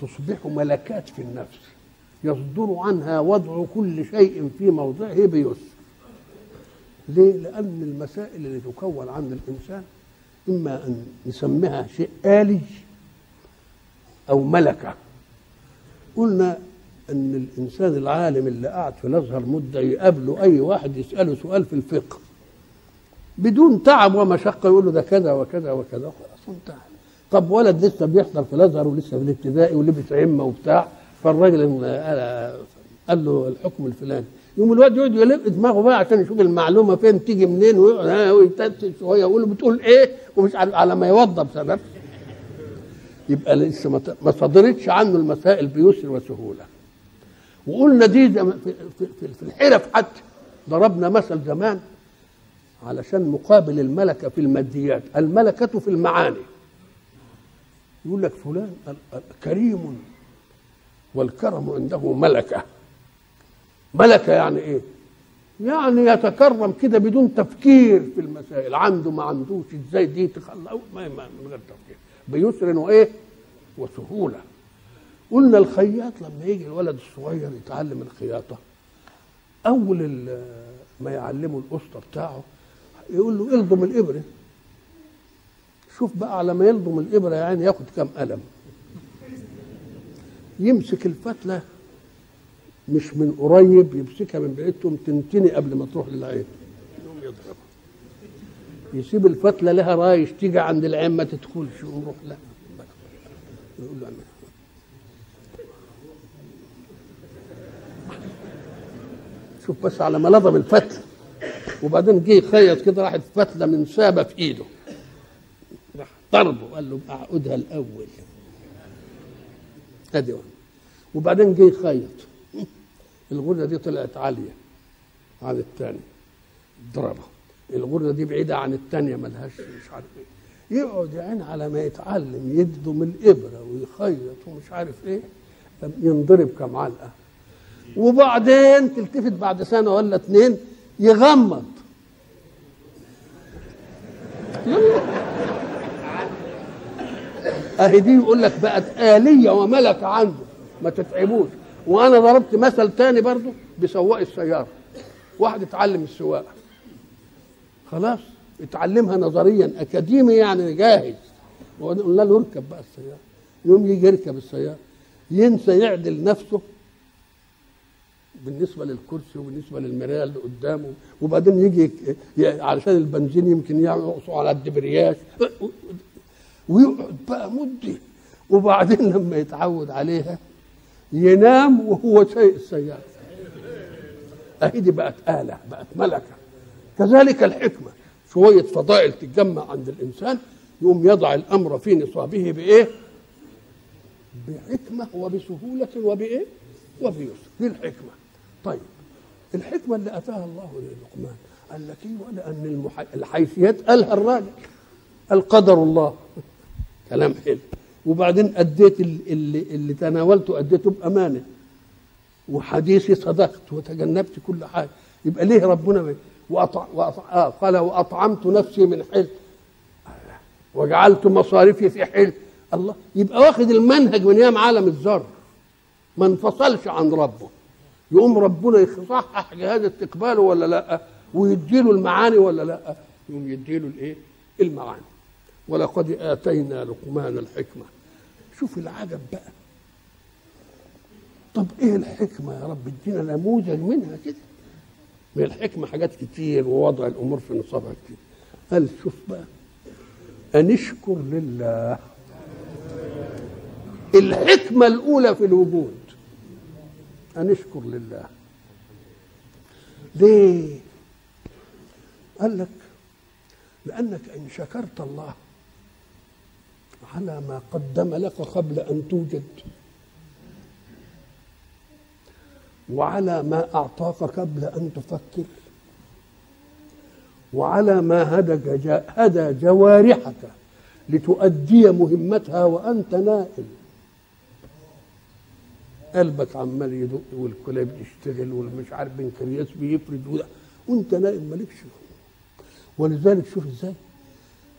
تصبح ملكات في النفس. يصدر عنها وضع كل شيء في موضعه بيسر ليه؟ لأن المسائل اللي تكون عند الإنسان إما أن نسميها شيء آلي أو ملكة. قلنا أن الإنسان العالم اللي قعد في الأزهر مدة يقابله أي واحد يسأله سؤال في الفقه. بدون تعب ومشقة يقول له ده كذا وكذا وكذا خلاص انتهى. طب ولد لسه بيحضر في الأزهر ولسه في الابتدائي ولبس عمة وبتاع فالراجل قال له الحكم الفلاني. يقوم الواد يقعد يلف دماغه بقى عشان يشوف المعلومة فين تيجي منين ويتتت شوية ويقول له بتقول إيه؟ ومش على ما يوضب سبب. يبقى لسه ما صدرتش عنه المسائل بيسر وسهولة. وقلنا دي في الحرف حتى. ضربنا مثل زمان علشان مقابل الملكة في الماديات. الملكة في المعاني. يقول لك فلان كريم والكرم عنده ملكة. ملكة يعني إيه؟ يعني يتكرم كده بدون تفكير في المسائل. عنده ما عندوش إزاي دي تخلى ما من غير تفكير. بيسر وايه وسهولة. قلنا الخياط لما يجي الولد الصغير يتعلم الخياطة أول ما يعلمه الأسطى بتاعه يقول له الضم الإبرة. شوف بقى على ما يلضم الإبرة يعني ياخد كام قلم. يمسك الفتلة مش من قريب يمسكها من بعيد تقوم تنتني قبل ما تروح للعين. يقوم يضربها. يسيب الفتلة لها رايش تيجي عند العين ما تدخلش يقوم روح لا. يقول له شوف بس على ما لضم الفتلة. وبعدين جه يخيط كده راحت فتلة من سابة في إيده. ضربه قال له اعقدها الأول. ادي وبعدين جه يخيط الغرزه دي طلعت عالية. عن الثانية. ضربها الغرزه دي بعيدة عن الثانية ملهاش مش عارف إيه. يقعد يعني على ما يتعلم يدم الإبرة ويخيط ومش عارف إيه. ينضرب كم علقه وبعدين تلتفت بعد سنة ولا اتنين يغمض. أهي دي يقول لك بقت آلية وملكة عنده ما تتعبوش. وأنا ضربت مثل تاني برضه بسواق السيارة. واحد اتعلم السواقة. خلاص اتعلمها نظريا أكاديمي يعني جاهز. وقلنا له اركب بقى السيارة. يوم يجي يركب السيارة ينسى يعدل نفسه بالنسبة للكرسي وبالنسبة للمراية اللي قدامه. وبعدين يجي علشان البنزين يمكن يقصوا على الدبرياج. ويقعد بقى مدة وبعدين لما يتعود عليها ينام وهو سايق السيارة. أهي دي بقت آلة بقت ملكة. كذلك الحكمة شوية فضائل تتجمع عند الإنسان يقوم يضع الأمر في نصابه بإيه؟ بحكمة وبسهولة وبإيه؟ وبيسر. دي الحكمة. طيب الحكمة اللي أتاها الله للقمان قال لك إيه؟ لأن الحيثيات قالها الراجل القدر الله. كلام حلو. وبعدين أديت اللي, اللي تناولته أديته بأمانة. وحديثي صدقت وتجنبت كل حاجة. يبقى ليه ربنا وأطع وأطع آه قال وأطعمت نفسي من حل وجعلت مصارفي في حل الله يبقى واخد المنهج من أيام عالم الذر. ما انفصلش عن ربه. يقوم ربنا يصحح جهاز استقباله ولا لأ؟ ويديله المعاني ولا لأ؟ يقوم يديله الإيه؟ المعاني. ولقد آتينا لقمان الحكمة. شوف العجب بقى. طب إيه الحكمة يا رب؟ ادينا نموذج منها كده. من الحكمة حاجات كتير ووضع الأمور في نصابها كتير. قال شوف بقى. أن اشكر لله. الحكمة الأولى في الوجود. أن اشكر لله. ليه؟ قال لك لأنك إن شكرت الله على ما قدم لك قبل أن توجد. وعلى ما أعطاك قبل أن تفكر. وعلى ما هدى هدى جوارحك لتؤدي مهمتها وأنت نائم. قلبك عمال يدق والكلى بتشتغل والمش عارف بنكرياس بيفرد وأنت نائم مالكش ولذلك شوف إزاي.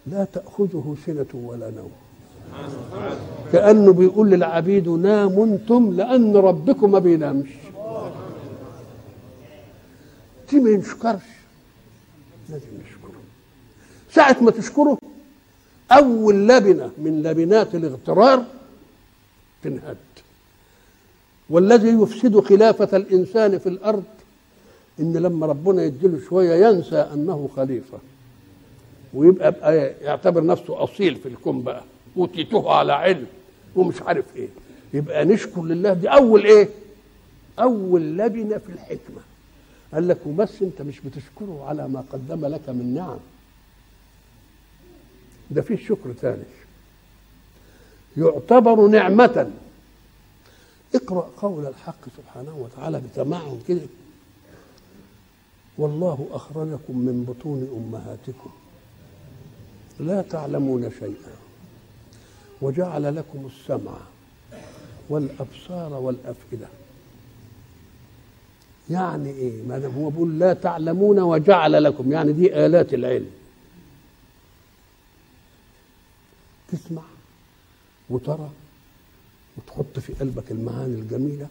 لا تأخذه سنة ولا نوم. كأنه بيقول للعبيد ناموا أنتم لأن ربكم ما بينامش. دي ما ينشكرش؟ لازم نشكره ساعة ما تشكره أول لبنة من لبنات الاغترار تنهد. والذي يفسد خلافة الإنسان في الأرض إن لما ربنا يديله شوية ينسى أنه خليفة ويبقى بقى يعتبر نفسه أصيل في الكون بقى. أوتيته على علم ومش عارف إيه. يبقى نشكر لله. دي أول إيه؟ أول لبنة في الحكمة. قال لك وبس أنت مش بتشكره على ما قدم لك من نعم. ده فيه شكر ثالث يعتبر نعمة. اقرأ قول الحق سبحانه وتعالى بتمعن كده. والله أخرجكم من بطون أمهاتكم. لا تعلمون شيئا. وجعل لكم السمع والأبصار والأفئدة. يعني إيه؟ ما دام هو بيقول لا تعلمون وجعل لكم يعني دي آلات العلم. تسمع وترى وتحط في قلبك المعاني الجميلة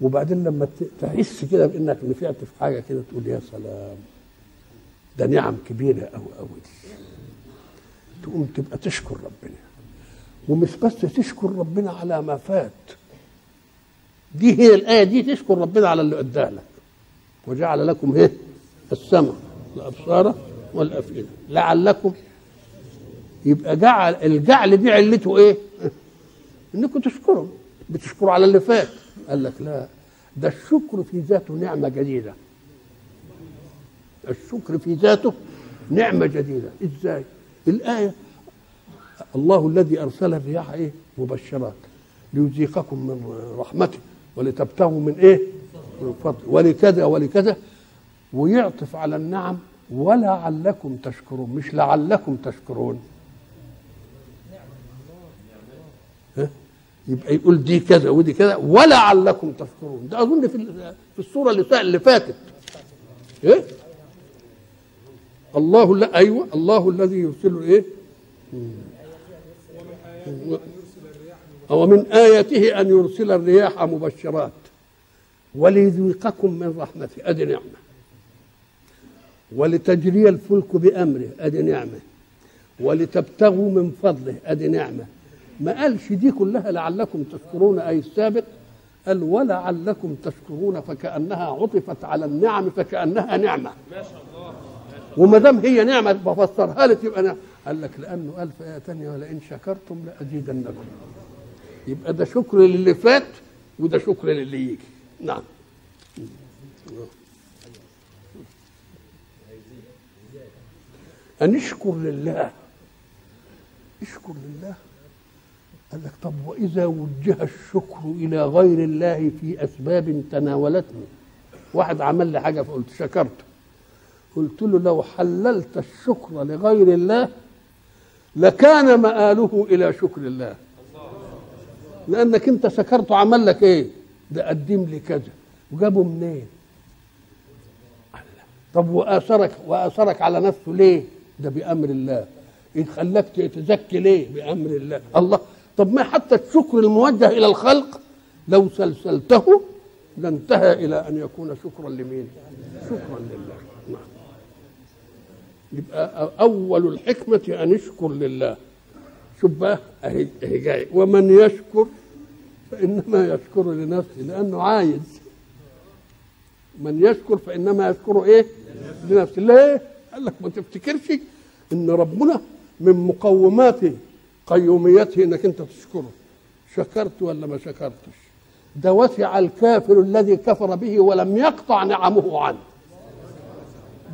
وبعدين لما تحس كده بإنك نفعت في حاجة كده تقول يا سلام ده نعم كبيرة قوي قوي تقوم تبقى تشكر ربنا. ومش بس تشكر ربنا على ما فات. دي هي الآية دي تشكر ربنا على اللي اداه لك. وجعل لكم إيه؟ السمع الابصار والأفئدة. لعلكم يبقى جعل الجعل دي علته إيه؟ إنكم تشكروا. بتشكروا على اللي فات. قال لك لا. ده الشكر في ذاته نعمة جديدة. الشكر في ذاته نعمة جديدة. إزاي؟ الآية الله الذي أرسل الرياح إيه؟ مبشرات. ليذيقكم من رحمته ولتبتغوا من إيه؟ من فضل ولكذا ولكذا ويعطف على النعم ولعلكم تشكرون. مش لعلكم تشكرون. يبقى يقول دي كذا ودي كذا ولعلكم تشكرون. ده أظن في في الصورة اللي اللي فاتت. إيه؟ الله لا أيوه الله الذي يرسل إيه؟ ومن آياته أن يرسل الرياح مبشرات. وليذيقكم من رحمته. أدي نعمة. ولتجري الفلك بأمره. أدي نعمة. ولتبتغوا من فضله. أدي نعمة. ما قالش دي كلها لعلكم تشكرون أي السابق قال ولعلكم تشكرون فكأنها عطفت على النعم فكأنها نعمة. ما شاء الله. وما دام هي نعمة بفسرها لك يبقى نعمة. قال لك لأنه في آية ثانية ولئن شكرتم لأزيدنكم. يبقى ده شكر للي فات وده شكر للي يجي. نعم. أن اشكر لله. اشكر لله. قال لك طب وإذا وجه الشكر إلى غير الله في أسباب تناولتني. واحد عمل لي حاجة فقلت شكرته قلت له لو حللت الشكر لغير الله لكان مآله إلى شكر الله لأنك أنت شكرته عمل لك إيه؟ ده قدم لي كذا وجابه منين؟ طب وآثرك وآثرك على نفسه ليه؟ ده بأمر الله خلاك تزكي ليه؟ بأمر الله الله طب ما حتى الشكر الموجه إلى الخلق لو سلسلته لانتهى إلى أن يكون شكرا لمين؟ شكرا لله يبقى أول الحكمة أن يشكر لله. شوف بقى أهي جاي. ومن يشكر فإنما يشكر لنفسه لأنه عايز. من يشكر فإنما يشكر إيه؟ لنفسه. ليه؟ قال لك ما تفتكرش إن ربنا من مقومات قيوميته إنك أنت تشكره. شكرت ولا ما شكرتش؟ ده وسع الكافر الذي كفر به ولم يقطع نعمه عنه.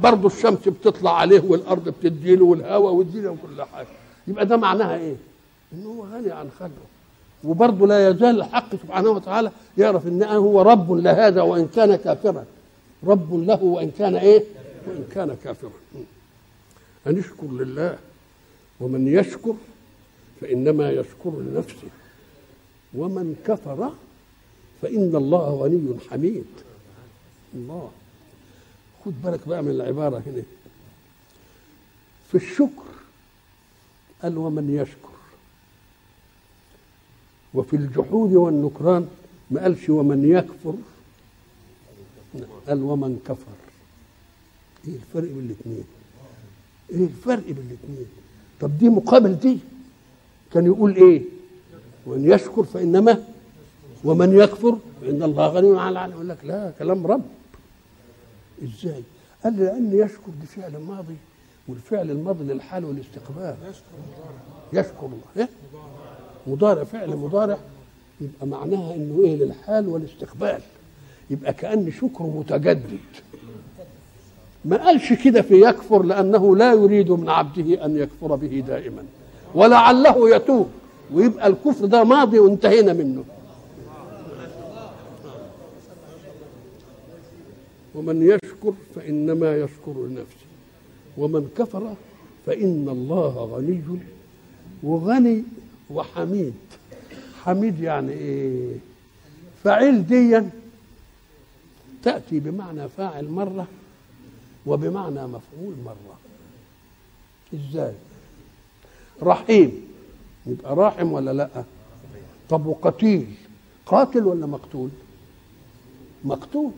برضه الشمس بتطلع عليه والأرض بتديله والهواء وتديله وكل حاجة. يبقى ده معناها إيه؟ إن هو غني عن خلقه. وبرضه لا يزال الحق سبحانه وتعالى يعرف إن هو رب لهذا وإن كان كافرا. رب له وإن كان إيه؟ وإن كان كافرا. أن اشكر لله. ومن يشكر فإنما يشكر لنفسه. ومن كفر فإن الله غني حميد. الله. خد بالك بقى من العبارة هنا. في الشكر قال ومن يشكر. وفي الجحود والنكران ما قالش ومن يكفر. قال ومن كفر. إيه الفرق بين الاثنين إيه الفرق بين الاثنين طب دي مقابل دي. كان يقول إيه؟ ومن يشكر فإنما ومن يكفر فإن الله غني عن العالم يقول لك لا كلام رب. إزاي؟ قال لي لأن يشكر دي فعل ماضي والفعل الماضي للحال والاستقبال. يشكر الله. إيه؟ مضارع فعل مضارع يبقى معناها إنه إيه؟ للحال والاستقبال. يبقى كان شكره متجدد. ما قالش كده في يكفر لأنه لا يريد من عبده أن يكفر به دائما. ولعله يتوب. ويبقى الكفر ده ماضي وانتهينا منه. ومن يشكر فإنما يشكر لنفسه. ومن كفر فإن الله غني وغني وحميد. حميد يعني إيه؟ فعيل ديا تأتي بمعنى فاعل مرة وبمعنى مفعول مرة. إزاي؟ رحيم. يبقى راحم ولا لأ؟ طب وقتيل قاتل ولا مقتول؟ مقتول.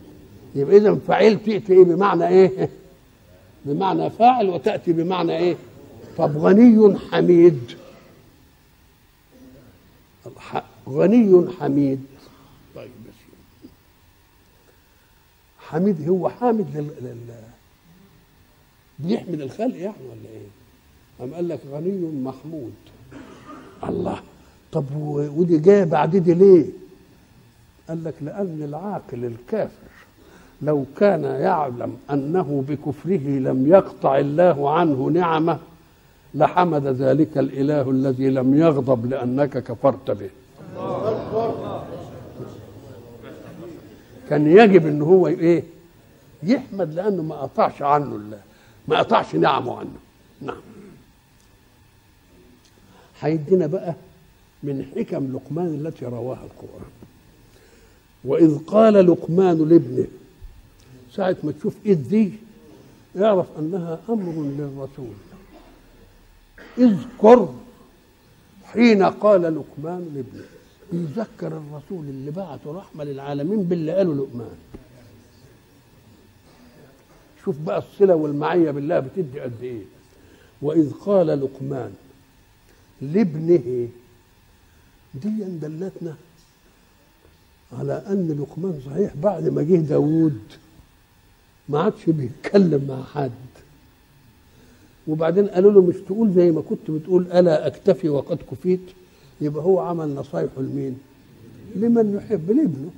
يبقى اذا فعيل تأتي إيه؟ بمعنى إيه؟ بمعنى فاعل وتأتي بمعنى إيه؟ طب غني حميد. غني حميد. طيب حميد هو حامد لل... لل... بيحمد الخلق يعني ولا إيه؟ قام قال لك غني محمود. الله. طب ودي جاية بعد دي ليه؟ قال لك لأن العاقل الكافر لو كان يعلم أنه بكفره لم يقطع الله عنه نعمه لحمد ذلك الإله الذي لم يغضب لأنك كفرت به. كان يجب ان هو إيه؟ يحمد لأنه ما قطعش عنه الله ما قطعش نعمه عنه. نعم. هيدينا بقى من حكم لقمان التي رواها القرآن. وإذ قال لقمان لابنه ساعة ما تشوف إذ دي اعرف أنها أمر للرسول. اذكر حين قال لقمان لابنه بيذكر الرسول اللي بعته رحمة للعالمين باللي قاله لقمان. شوف بقى الصلة والمعية بالله بتدي قد إيه. وإذ قال لقمان لابنه دي دلتنا على أن لقمان صحيح بعد ما جه داوود. ما عادش بيتكلم مع حد. وبعدين قالوا له مش تقول زي ما كنت بتقول ألا أكتفي وقد كفيت؟ يبقى هو عمل نصايحه لمين؟ لمن يحب لابنه.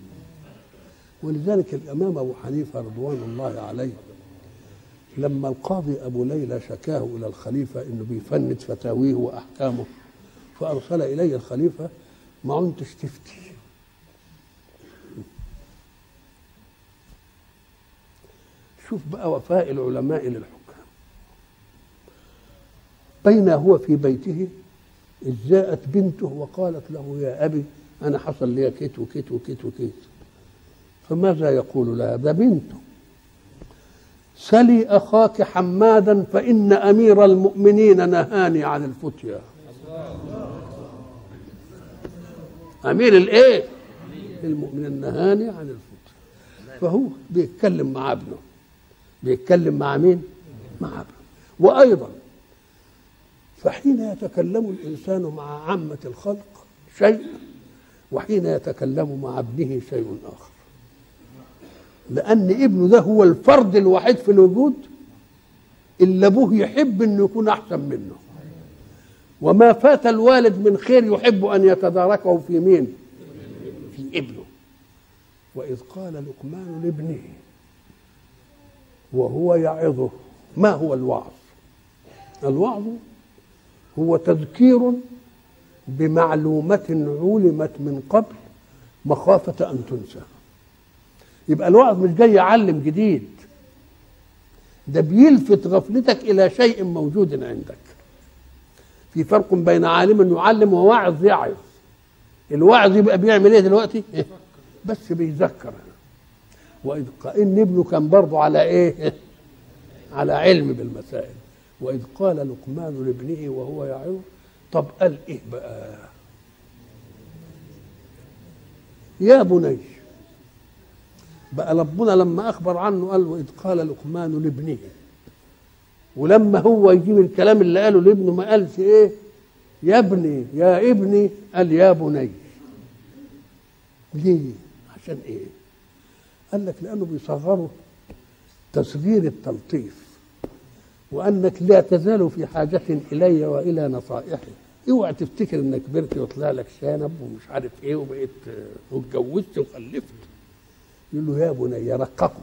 ولذلك الإمام أبو حنيفة رضوان الله عليه لما القاضي أبو ليلى شكاه إلى الخليفة إنه بيفند فتاويه وأحكامه فأرسل إلي الخليفة ما عنتش تفتي شوف بقى وفاء العلماء للحكام. بين هو في بيته؟ إذ جاءت بنته وقالت له يا أبي أنا حصل لي كيت وكيت وكيت وكيت. فماذا يقول لها؟ ده بنته. سلي أخاك حمادا فإن أمير المؤمنين نهاني عن الفتيا. أمير الإيه؟ المؤمنين نهاني عن الفتيا. فهو بيتكلم مع ابنه. بيتكلم مع مين؟ مع ابنه وأيضا فحين يتكلم الإنسان مع عامة الخلق شيء وحين يتكلم مع ابنه شيء آخر. لأن ابنه ده هو الفرد الوحيد في الوجود اللي أبوه يحب أنه يكون أحسن منه. وما فات الوالد من خير يحب أن يتداركه في مين؟ في ابنه. وإذ قال لقمان لابنه وهو يعظه. ما هو الوعظ؟ الوعظ هو تذكير بمعلومة علمت من قبل مخافة أن تنسى. يبقى الوعظ مش جاي يعلم جديد. ده بيلفت غفلتك إلى شيء موجود عندك. في فرق بين عالم يعلم وواعظ يعظ. الواعظ يبقى بيعمل إيه دلوقتي؟ بس بيذكر. وإذ إن ابنه كان برضه على إيه؟ على علم بالمسائل. وإذ قال لقمان لابنه وهو يعظ طب قال إيه بقى؟ يا بني بقى ربنا لما أخبر عنه قال وإذ قال لقمان لابنه. ولما هو يجيب الكلام اللي قاله لابنه ما قالش إيه؟ يا ابني يا ابني قال يا بني. ليه؟ عشان إيه؟ قال لك لأنه بيصغروا تصغير التلطيف وأنك لا تزال في حاجة إلي وإلى نصائحي. اوعى تفتكر إنك كبرت وطلع لك شنب ومش عارف إيه وبقيت واتجوزت وخلفت. يقول له يا بني رققه.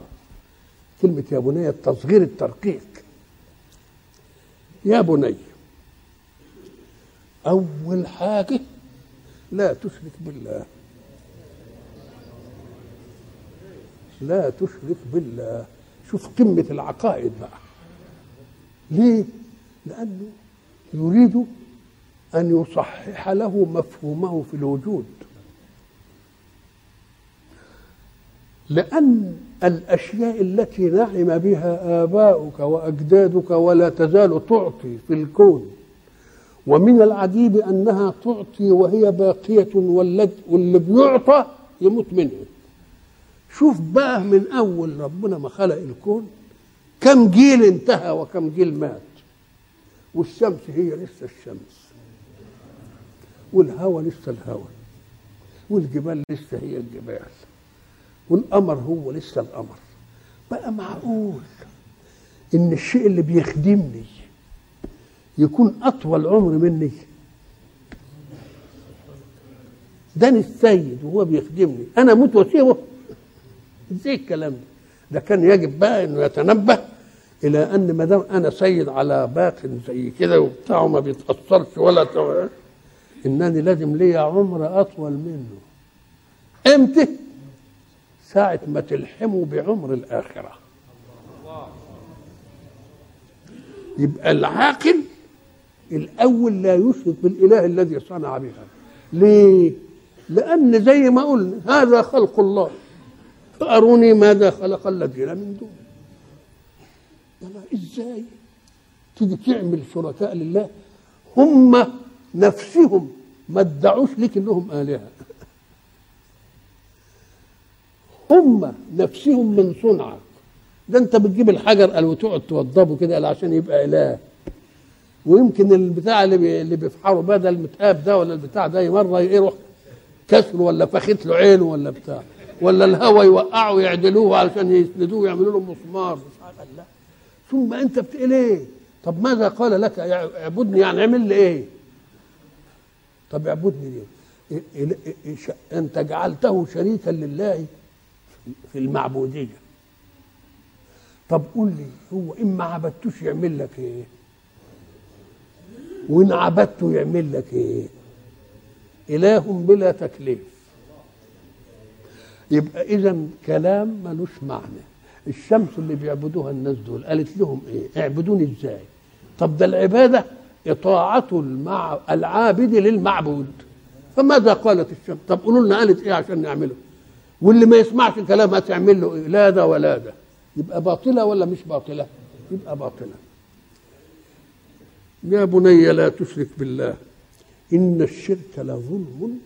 كلمة يا بني التصغير الترقيق. يا بني أول حاجة لا تشرك بالله. لا تشرك بالله. شوف قمة العقائد بقى. ليه؟ لأنه يريد أن يصحح له مفهومه في الوجود. لأن الأشياء التي نعم بها آباؤك وأجدادك ولا تزال تعطي في الكون. ومن العجيب أنها تعطي وهي باقية واللي بيعطى يموت منه. شوف بقى من أول ربنا ما خلق الكون كم جيل انتهى وكم جيل مات. والشمس هي لسه الشمس. والهوى لسه الهوى والجبال لسه هي الجبال. والقمر هو لسه القمر. بقى معقول إن الشيء اللي بيخدمني يكون أطول عمر مني؟ داني السيد وهو بيخدمني. أنا أموت واسيبه إزاي الكلام ده. ده كان يجب بقى إنه يتنبه إلى أن ما دام أنا سيد على باق زي كده وبتاعه ما بيتأثرش ولا. إنني لازم ليا عمر أطول منه. إمتى؟ ساعة ما تلحموا بعمر الآخرة. يبقى العاقل الأول لا يشرك بالإله الذي صنع بها. ليه؟ لأن زي ما قلنا هذا خلق الله. فأروني ماذا خلق الذين من دون إزاي تيجي تعمل شركاء لله؟ هم نفسهم ما ادعوش لك إنهم آلهة. هم نفسهم من صنعك ده أنت بتجيب الحجر قال وتقعد توضبه كده قال عشان يبقى إله. ويمكن البتاع اللي اللي بيفحروا بدل المتقاب ده ولا البتاع ده مره يروح كسره ولا فخت له عينه ولا بتاع. ولا الهوى يوقعوا يعدلوه علشان يسندوه ويعملوا له مسمار. الله ثم انت بتقول إيه؟ طب ماذا قال لك؟ اعبدني يعني اعمل لي إيه؟ طب اعبدني ليه؟ انت جعلته شريكا لله في المعبودية. طب قول لي هو إن ما عبدتوش يعمل لك إيه؟ وإن عبدته يعمل لك إيه؟ إله بلا تكليف. يبقى اذا كلام ملوش معنى. الشمس اللي بيعبدوها الناس دول قالت لهم إيه؟ اعبدوني إزاي؟ طب ده العبادة إطاعة المع... العابد للمعبود. فماذا قالت الشمس؟ طب قولوا لنا قالت إيه عشان نعمله؟ واللي ما يسمعش الكلام هتعمل له إيه؟ لا ده ولا ده. يبقى باطلة ولا مش باطلة؟ يبقى باطلة. يا بني لا تشرك بالله. إن الشرك لظلم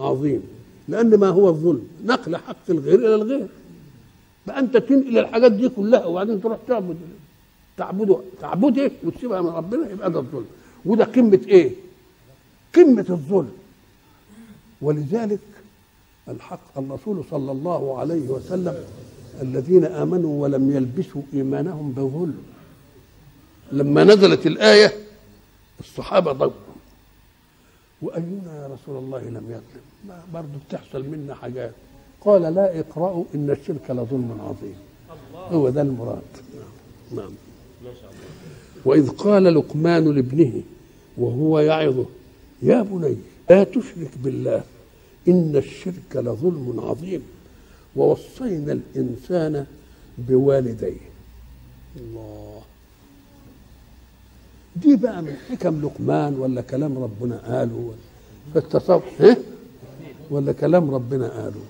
عظيم. لأن ما هو الظلم. نقل حق الغير إلى الغير. بقى انت تنقل الحاجات دي كلها وبعدين تروح تعبد تعبده تعبد إيه؟ وتسيبها من ربنا يبقى ده الظلم. وده قمة إيه؟ قمة الظلم. ولذلك الحق الرسول صلى الله عليه وسلم الذين آمنوا ولم يلبسوا إيمانهم بظلم. لما نزلت الآية الصحابة ضجوا واينا يا رسول الله لم يظلم برضه بتحصل منا حاجات. قال لا إقرأوا إن الشرك لظلم عظيم. هو ده المراد. نعم, نعم. وإذ قال لقمان لابنه وهو يعظه يا بني لا تشرك بالله إن الشرك لظلم عظيم. ووصينا الإنسان بوالديه. الله. دي بقى من حكم لقمان ولا كلام ربنا قاله؟ فالتصور ها ولا كلام ربنا قاله.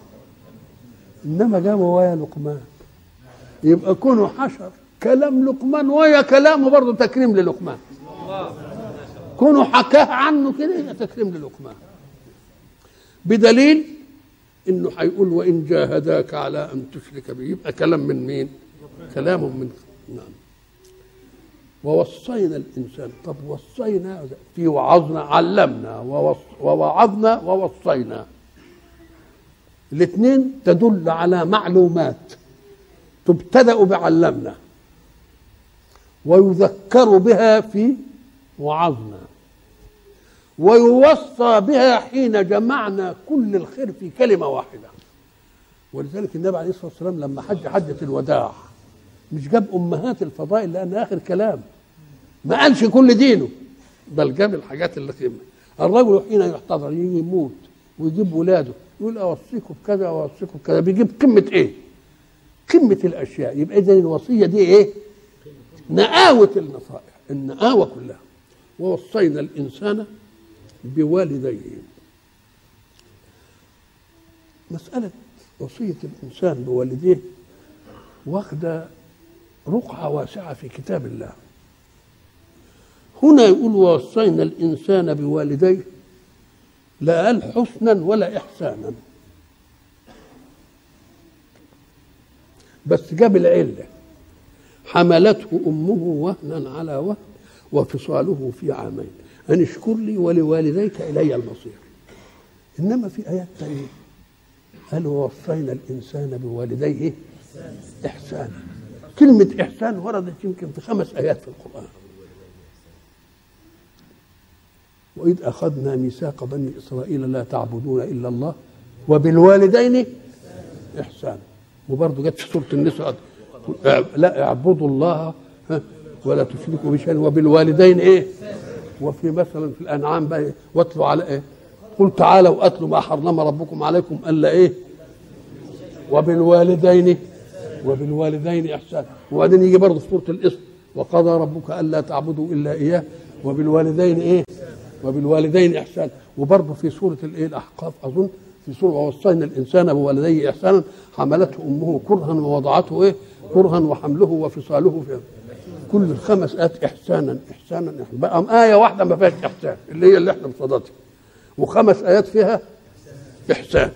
إنما جابوا ويا لقمان. يبقى كونه حشر. كلام لقمان ويا كلامه برضه تكريم للقمان. كونه حكاه عنه كده تكريم للقمان. بدليل إنه هيقول وإن جاهداك على أن تشرك به. يبقى كلام من مين؟ كلام من نعم. ووصينا الإنسان. طب وصينا؟ في وعظنا علمنا. ووعظنا ووصينا. الاثنين تدل على معلومات تبتدأ بعلمنا ويذكر بها في وعظنا ويوصى بها حين جمعنا كل الخير في كلمة واحدة. ولذلك النبي عليه الصلاة والسلام لما حج حجة الوداع مش جاب أمهات الفضائل لأن آخر كلام. ما قالش كل دينه. بل جاب الحاجات اللي قيمة الرجل حين يحتضر يجي يموت ويجيب ولاده يقول أوصيكم بكذا اوصيكم بكذا. بيجيب قمة إيه؟ قمة الأشياء. يبقى اذا الوصية دي إيه؟ نآوة النصائح. النآوة كلها. ووصينا الإنسان بوالديه. مسألة وصية الإنسان بوالديه واخدة رقعة واسعة في كتاب الله. هنا يقول ووصينا الإنسان بوالديه لا قال حسنا ولا إحسانا. بس جاب العلة. حملته أمه وهنا على وهن وفصاله في عامين. أن اشكر لي ولوالديك إلي المصير. إنما في آيات تانية. قال ووصينا الإنسان بوالديه إحسانا. كلمة إحسان وردت يمكن في خمس آيات في القرآن. وإذ أخذنا ميثاق بني إسرائيل لا تعبدون إلا الله وبالوالدين إحسانا وبرضه جت في سورة النساء لا اعبدوا الله ولا تشركوا بشيء وبالوالدين إيه؟ وفي مثلا في الأنعام بقى واتلوا على إيه؟ قل تعالوا أتلوا ما حرم ربكم عليكم ألا إيه؟ وبالوالدين وبالوالدين احسانا وبعدين يجي برضه في سورة الاسم وقضى ربك ألا تعبدوا إلا إياه وبالوالدين إيه؟ وبالوالدين احسانا وبرضه في سورة الإيه الأحقاف أظن في سورة ووصينا الإنسان بوالديه إحسانا حملته أمه كرها ووضعته إيه؟ كرها وحمله وفصاله في كل الخمس آيات إحسانا إحسانا بقى آية واحدة ما فيهاش إحسان اللي هي اللي إحنا بصددها وخمس آيات فيها إحسان.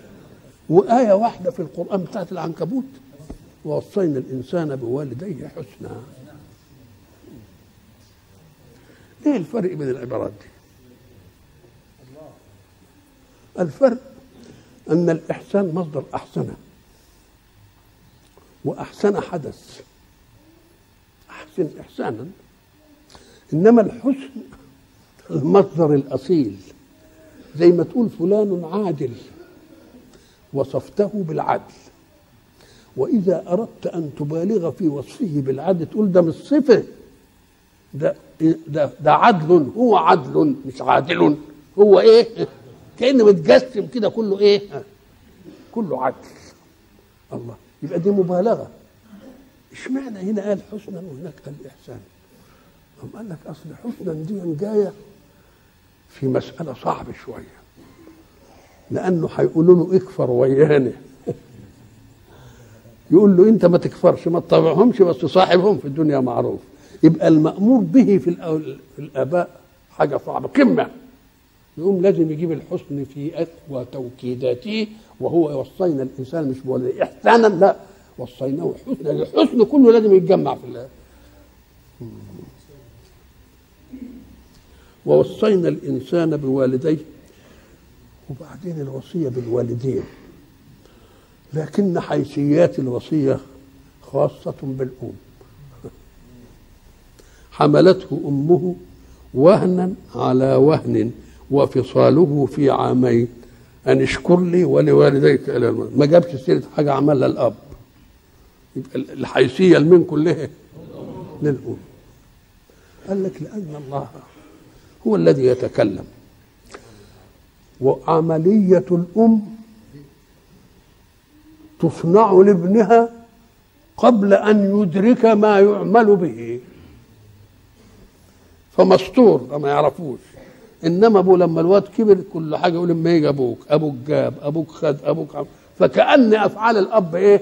وآية واحدة في القرآن بتاعت العنكبوت. ووصينا الإنسان بوالديه حسنا. إيه الفرق بين العبارات دي؟ الفرق أن الإحسان مصدر أحسنه وأحسن حدث. أحسن إحسانا. إنما الحسن المصدر الأصيل. زي ما تقول فلان عادل. وصفته بالعدل. وإذا أردت أن تبالغ في وصفه بالعدل تقول ده مش صفة. ده ده ده عدل. هو عدل مش عادل. هو إيه؟ كأنه متجسم كده كله إيه؟ كله عدل. الله. يبقى دي مبالغة. إشمعنى هنا قال حسنا وهناك قال احسانا قام قال لك أصل حسنا دي جاية في مسألة صعبة شوية. لأنه هيقولوا له اكفر ويانا. يقول له أنت ما تكفرش ما تطبعهمش بس صاحبهم في الدنيا معروف. يبقى المأمور به في الآباء حاجة صعبة. قمة. يقوم لازم يجيب الحسن في اقوى توكيداته وهو وصينا الإنسان مش بولده إحسانا لا وصيناه حسنا الحسن كله لازم يتجمع في الله. ووصينا الإنسان بوالديه وبعدين الوصية بالوالدين. لكن حيثيات الوصية خاصة بالأم. حملته أمه وهنا على وهن وفصاله في عامين أن اشكر لي ولوالديك المال ما جابش سيرة حاجة عملها الأب. يبقى الحيثية المن كلها للأم. قال لك لأن الله هو الذي يتكلم. وعملية الأم تصنع لابنها قبل أن يدرك ما يعمل به. فمستور ما يعرفوش. إنما أبوه لما الواد كبر كل حاجة يقول اما يجي أبوك أبوك جاب أبوك خد أبوك عم. فكأن أفعال الأب إيه؟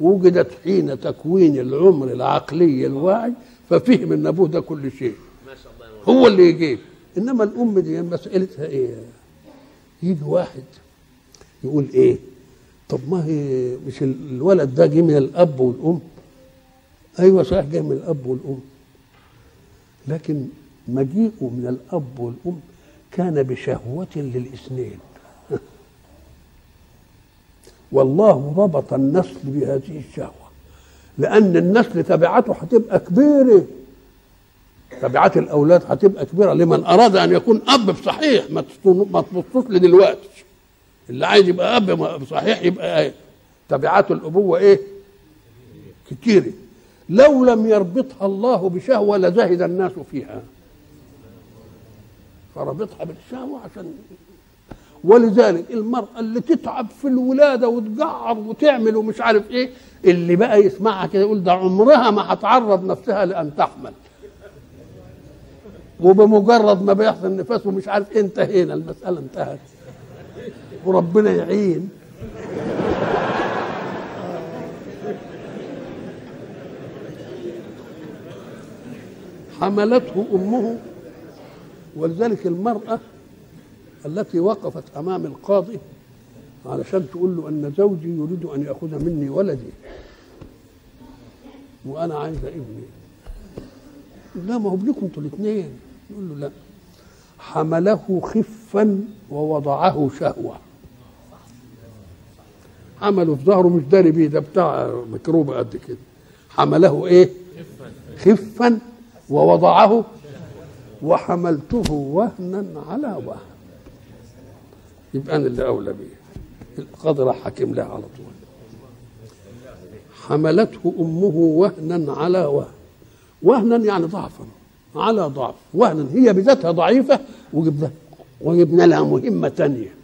وجدت حين تكوين العمر العقلي الواعي ففهم إن أبوه ده كل شيء. هو اللي يجيب. إنما الأم دي مسألتها إيه؟ يجي واحد يقول إيه؟ طب ما هي مش الولد ده جه من الأب والأم؟ أيوه صحيح جه من الأب والأم. لكن مجيئه من الأب والأم كان بشهوة للإثنين. والله ربط النسل بهذه الشهوة لأن النسل تبعته هتبقى كبيرة. تبعات الأولاد هتبقى كبيرة. لمن أراد أن يكون أب بصحيح ما تبصوش لدلوقتي. اللي عايز يبقى أب بصحيح يبقى إيه؟ تبعات الأبوة إيه؟ كتيرة. لو لم يربطها الله بشهوة لزهد الناس فيها. فربطها بالشهوه عشان ولذلك المرأة اللي تتعب في الولادة وتجعر وتعمل ومش عارف إيه اللي بقى يسمعها كده يقول ده عمرها ما هتعرض نفسها لأن تحمل. وبمجرد ما بيحصل نفاس ومش عارف إيه انتهينا المسألة انتهت. وربنا يعين. حملته أمه ولذلك المرأة التي وقفت أمام القاضي علشان تقول له أن زوجي يريد أن يأخذ مني ولدي وأنا عايزه ابني. لا ما هو ابنكم أنتوا الاثنين. يقول له لا. حمله خفا ووضعه شهوة. حمله في ظهره مش داري بيه ده بتاع مكروبه قد كده. حمله إيه؟ خفا ووضعه وحملته وهنا على وهن. يبقى أنا اللي أولى بيه. القاضي راح حاكم لها على طول. حملته أمه وهنا على وهن. وهنا يعني ضعفا. على ضعف. وهنا هي بذاتها ضعيفة وجبنا وجبنا لها مهمة ثانية.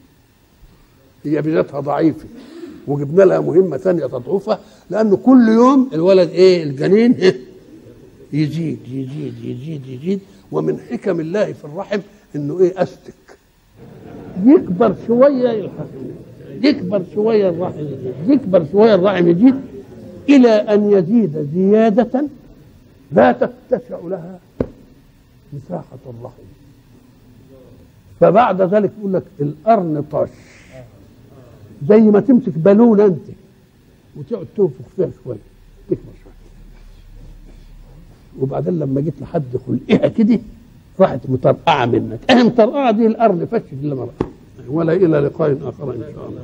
هي بذاتها ضعيفة. وجبنا لها مهمة ثانية تضعفها. لأنه كل يوم الولد إيه؟ الجنين إيه؟ يزيد يزيد يزيد يزيد. ومن حكم الله في الرحم إنه إيه أستك. يكبر شوية يلحق. يكبر شوية الرحم يزيد يكبر شوية الرحم يزيد إلى أن يزيد زيادة لا تتسع لها مساحة الرحم. فبعد ذلك يقول لك القرن طش زي ما تمسك بالون أنت وتقعد تنفخ فيها شوية. تكبر وبعدين لما جيت لحد خلقها كده؟ راحت مطرقعة منك. اهم مطرقعة دي الأرض فشت لما ولا إلى لقاء آخر إن شاء الله.